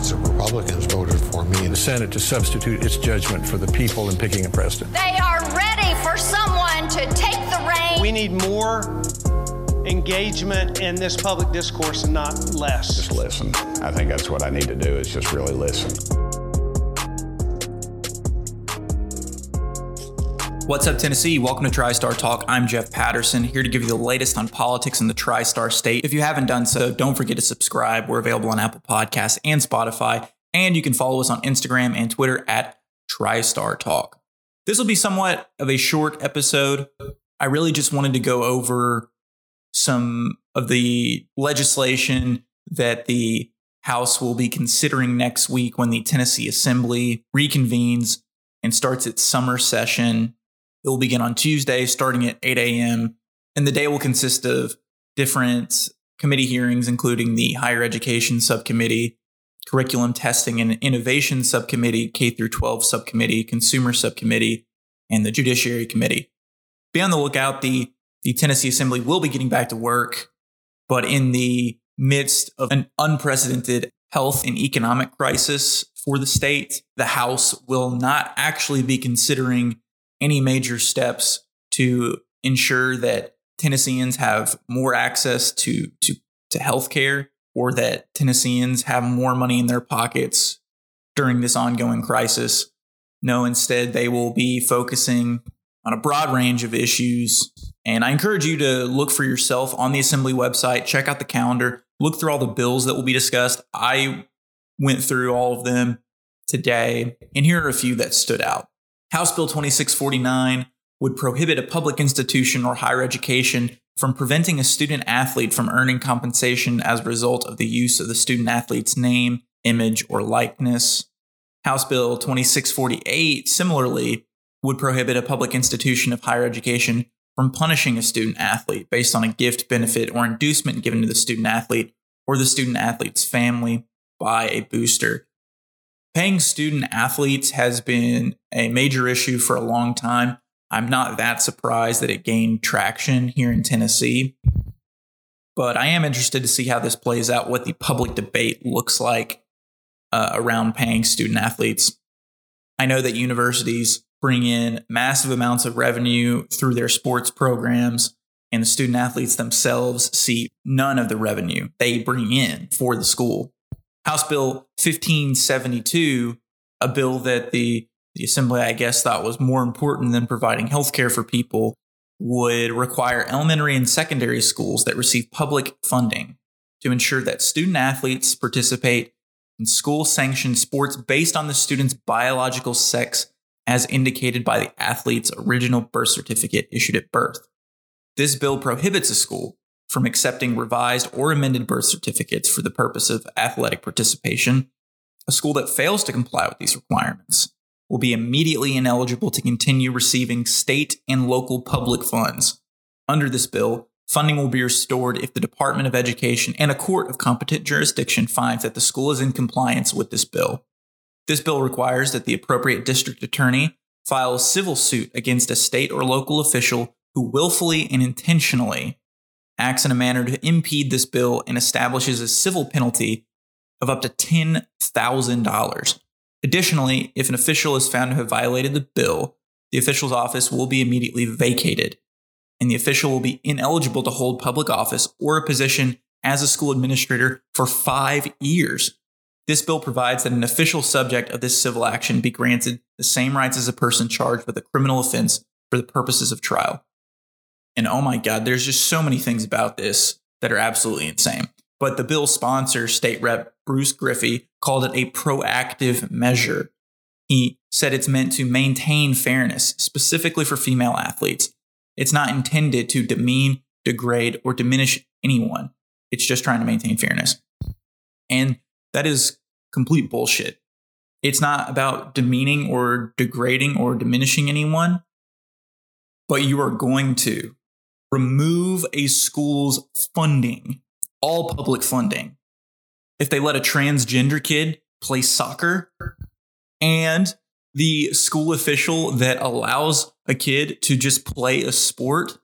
lots of Republicans voted for me in the Senate to substitute its judgment for the people in picking a president. They are ready for someone to take the reins. We need more engagement in this public discourse and not less. Just listen. I think that's what I need to do is just really listen. What's up, Tennessee? Welcome to TriStar Talk. I'm Jeff Patterson, here to give you the latest on politics in the TriStar State. If you haven't done so, don't forget to subscribe. We're available on Apple Podcasts and Spotify, and you can follow us on Instagram and Twitter at TriStar Talk. This will be somewhat of a short episode. I really just wanted to go over some of the legislation that the House will be considering next week when the Tennessee Assembly reconvenes and starts its summer session it will begin on Tuesday, starting at 8 a.m. And the day will consist of different committee hearings, including the Higher Education Subcommittee, Curriculum Testing and Innovation Subcommittee, K through 12 Subcommittee, Consumer Subcommittee, and the Judiciary Committee. Be on the lookout. The, the Tennessee Assembly will be getting back to work, but in the midst of an unprecedented health and economic crisis for the state, the House will not actually be considering any major steps to ensure that Tennesseans have more access to to to healthcare or that Tennesseans have more money in their pockets during this ongoing crisis. No, instead they will be focusing on a broad range of issues. And I encourage you to look for yourself on the Assembly website, check out the calendar, look through all the bills that will be discussed. I went through all of them today, and here are a few that stood out. House Bill 2649 would prohibit a public institution or higher education from preventing a student athlete from earning compensation as a result of the use of the student athlete's name, image, or likeness. House Bill 2648 similarly would prohibit a public institution of higher education from punishing a student athlete based on a gift, benefit, or inducement given to the student athlete or the student athlete's family by a booster. Paying student athletes has been a major issue for a long time. I'm not that surprised that it gained traction here in Tennessee. But I am interested to see how this plays out, what the public debate looks like uh, around paying student athletes. I know that universities bring in massive amounts of revenue through their sports programs, and the student athletes themselves see none of the revenue they bring in for the school. House Bill 1572, a bill that the, the Assembly, I guess, thought was more important than providing health care for people, would require elementary and secondary schools that receive public funding to ensure that student athletes participate in school sanctioned sports based on the student's biological sex as indicated by the athlete's original birth certificate issued at birth. This bill prohibits a school from accepting revised or amended birth certificates for the purpose of athletic participation, a school that fails to comply with these requirements will be immediately ineligible to continue receiving state and local public funds. Under this bill, funding will be restored if the Department of Education and a court of competent jurisdiction finds that the school is in compliance with this bill. This bill requires that the appropriate district attorney file a civil suit against a state or local official who willfully and intentionally acts in a manner to impede this bill and establishes a civil penalty of up to $10,000. Additionally, if an official is found to have violated the bill, the official's office will be immediately vacated, and the official will be ineligible to hold public office or a position as a school administrator for five years. This bill provides that an official subject of this civil action be granted the same rights as a person charged with a criminal offense for the purposes of trial. And oh my God, there's just so many things about this that are absolutely insane. But the bill sponsor, State Rep Bruce Griffey, called it a proactive measure. He said it's meant to maintain fairness, specifically for female athletes. It's not intended to demean, degrade, or diminish anyone. It's just trying to maintain fairness. And that is complete bullshit. It's not about demeaning or degrading or diminishing anyone, but you are going to remove a school's funding, all public funding, if they let a transgender kid play soccer and the school official that allows a kid to just play a sport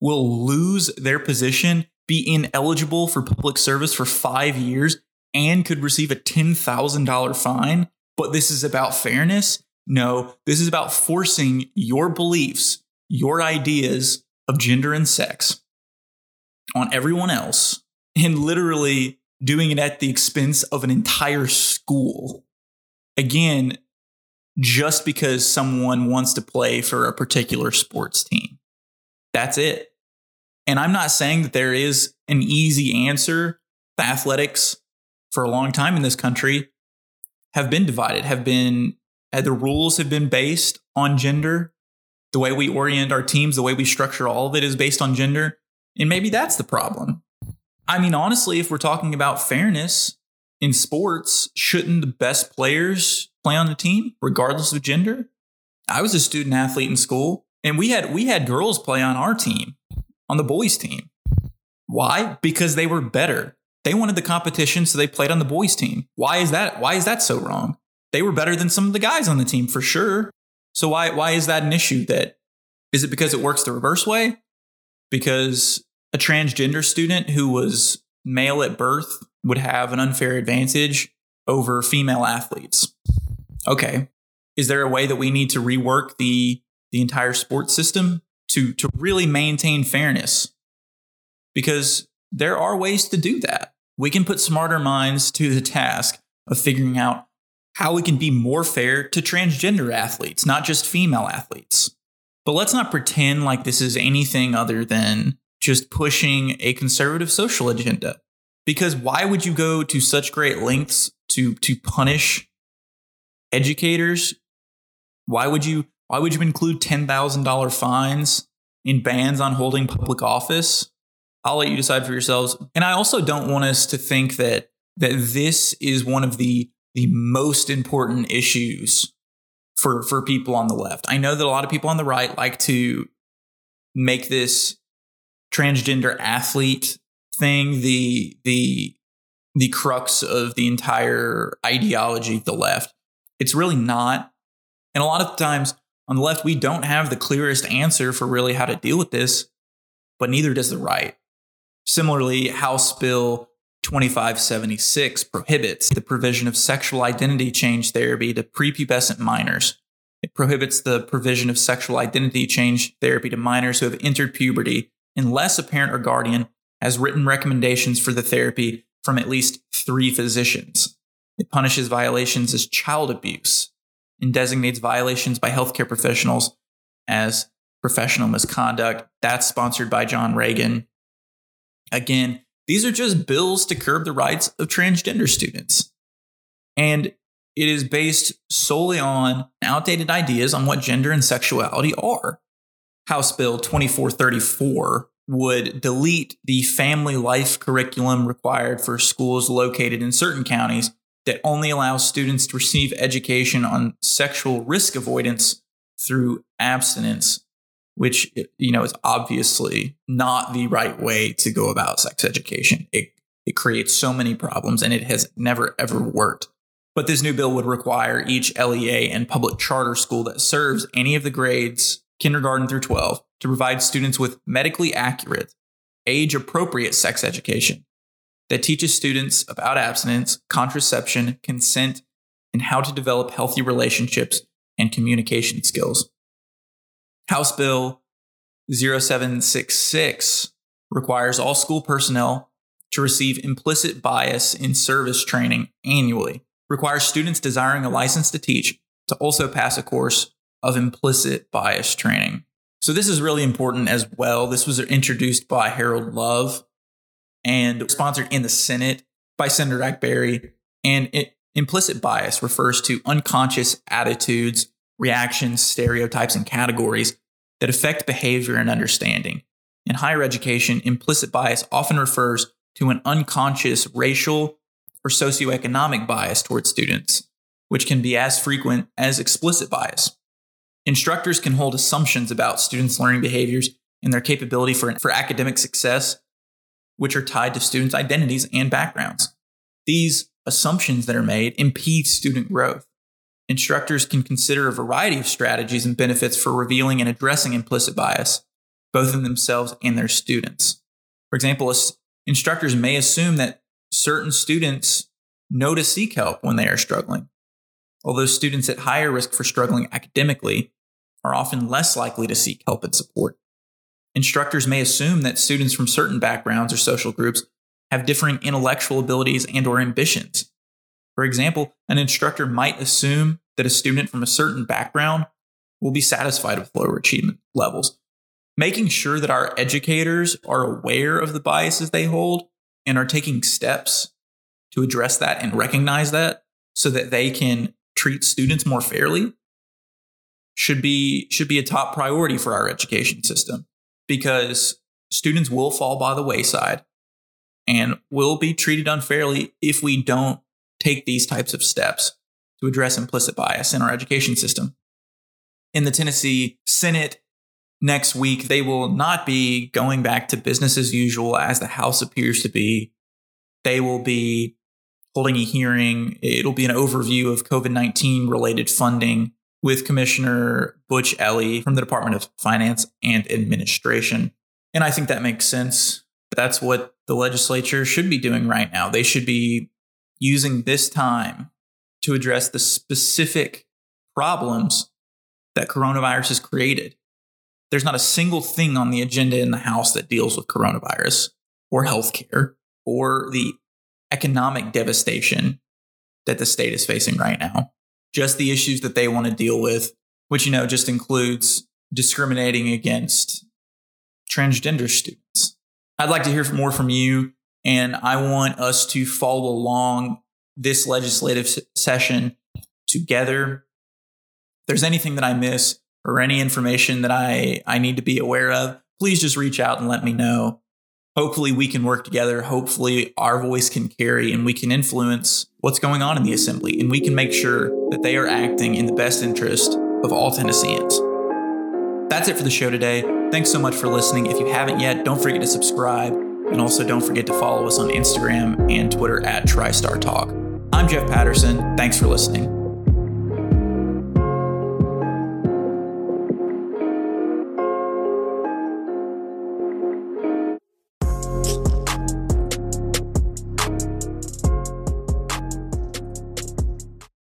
will lose their position, be ineligible for public service for five years, and could receive a $10,000 fine, but this is about fairness. No, this is about forcing your beliefs, your ideas of gender and sex on everyone else and literally doing it at the expense of an entire school. Again, just because someone wants to play for a particular sports team. That's it. And I'm not saying that there is an easy answer. The athletics for a long time in this country have been divided, have been, uh, the rules have been based on gender. The way we orient our teams, the way we structure all of it is based on gender. And maybe that's the problem. I mean, honestly, if we're talking about fairness in sports, shouldn't the best players play on the team, regardless of gender? I was a student athlete in school, and we had we had girls play on our team, on the boys' team. Why? Because they were better. They wanted the competition, so they played on the boys' team. Why is that? Why is that so wrong? They were better than some of the guys on the team for sure. So why why is that an issue? That is it because it works the reverse way? Because a transgender student who was male at birth would have an unfair advantage over female athletes. Okay. Is there a way that we need to rework the the entire sports system to to really maintain fairness? Because there are ways to do that. We can put smarter minds to the task of figuring out how we can be more fair to transgender athletes, not just female athletes. But let's not pretend like this is anything other than just pushing a conservative social agenda. Because why would you go to such great lengths to to punish educators? Why would you why would you include $10,000 fines in bans on holding public office? I'll let you decide for yourselves. And I also don't want us to think that that this is one of the the most important issues for for people on the left. I know that a lot of people on the right like to make this transgender athlete thing the the the crux of the entire ideology of the left. It's really not. And a lot of times on the left, we don't have the clearest answer for really how to deal with this, but neither does the right. Similarly, House Bill 2576 prohibits the provision of sexual identity change therapy to prepubescent minors. It prohibits the provision of sexual identity change therapy to minors who have entered puberty unless a parent or guardian has written recommendations for the therapy from at least three physicians. It punishes violations as child abuse and designates violations by healthcare professionals as professional misconduct. That's sponsored by John Ragan. Again, these are just bills to curb the rights of transgender students. And it is based solely on outdated ideas on what gender and sexuality are. House Bill 2434 would delete the family life curriculum required for schools located in certain counties that only allows students to receive education on sexual risk avoidance through abstinence which you know is obviously not the right way to go about sex education it it creates so many problems and it has never ever worked but this new bill would require each LEA and public charter school that serves any of the grades kindergarten through 12, to provide students with medically accurate, age appropriate sex education that teaches students about abstinence, contraception, consent, and how to develop healthy relationships and communication skills. House Bill 0766 requires all school personnel to receive implicit bias in service training annually, requires students desiring a license to teach to also pass a course of implicit bias training. So this is really important as well. This was introduced by Harold Love and sponsored in the Senate by Senator Akbari. And it, implicit bias refers to unconscious attitudes, reactions, stereotypes, and categories that affect behavior and understanding. In higher education, implicit bias often refers to an unconscious racial or socioeconomic bias towards students, which can be as frequent as explicit bias. Instructors can hold assumptions about students' learning behaviors and their capability for, for academic success, which are tied to students' identities and backgrounds. These assumptions that are made impede student growth. Instructors can consider a variety of strategies and benefits for revealing and addressing implicit bias, both in themselves and their students. For example, instructors may assume that certain students know to seek help when they are struggling. Although students at higher risk for struggling academically are often less likely to seek help and support. Instructors may assume that students from certain backgrounds or social groups have differing intellectual abilities and or ambitions. For example, an instructor might assume that a student from a certain background will be satisfied with lower achievement levels. Making sure that our educators are aware of the biases they hold and are taking steps to address that and recognize that so that they can treat students more fairly should be should be a top priority for our education system because students will fall by the wayside and will be treated unfairly if we don't take these types of steps to address implicit bias in our education system. In the Tennessee Senate next week, they will not be going back to business as usual as the House appears to be. They will be holding a hearing. It'll be an overview of COVID 19 related funding with Commissioner Butch Eley from the Department of Finance and Administration. And I think that makes sense. That's what the legislature should be doing right now. They should be using this time to address the specific problems that coronavirus has created. There's not a single thing on the agenda in the House that deals with coronavirus or healthcare or the economic devastation that the state is facing right now. Just the issues that they want to deal with, which, you know, just includes discriminating against transgender students. I'd like to hear more from you, and I want us to follow along this legislative session together. If there's anything that I miss or any information that I, I need to be aware of, please just reach out and let me know. Hopefully, we can work together. Hopefully, our voice can carry and we can influence what's going on in the assembly and we can make sure that they are acting in the best interest of all Tennesseans. That's it for the show today. Thanks so much for listening. If you haven't yet, don't forget to subscribe. And also don't forget to follow us on Instagram and Twitter at TriStar Talk. I'm Jeff Patterson. Thanks for listening.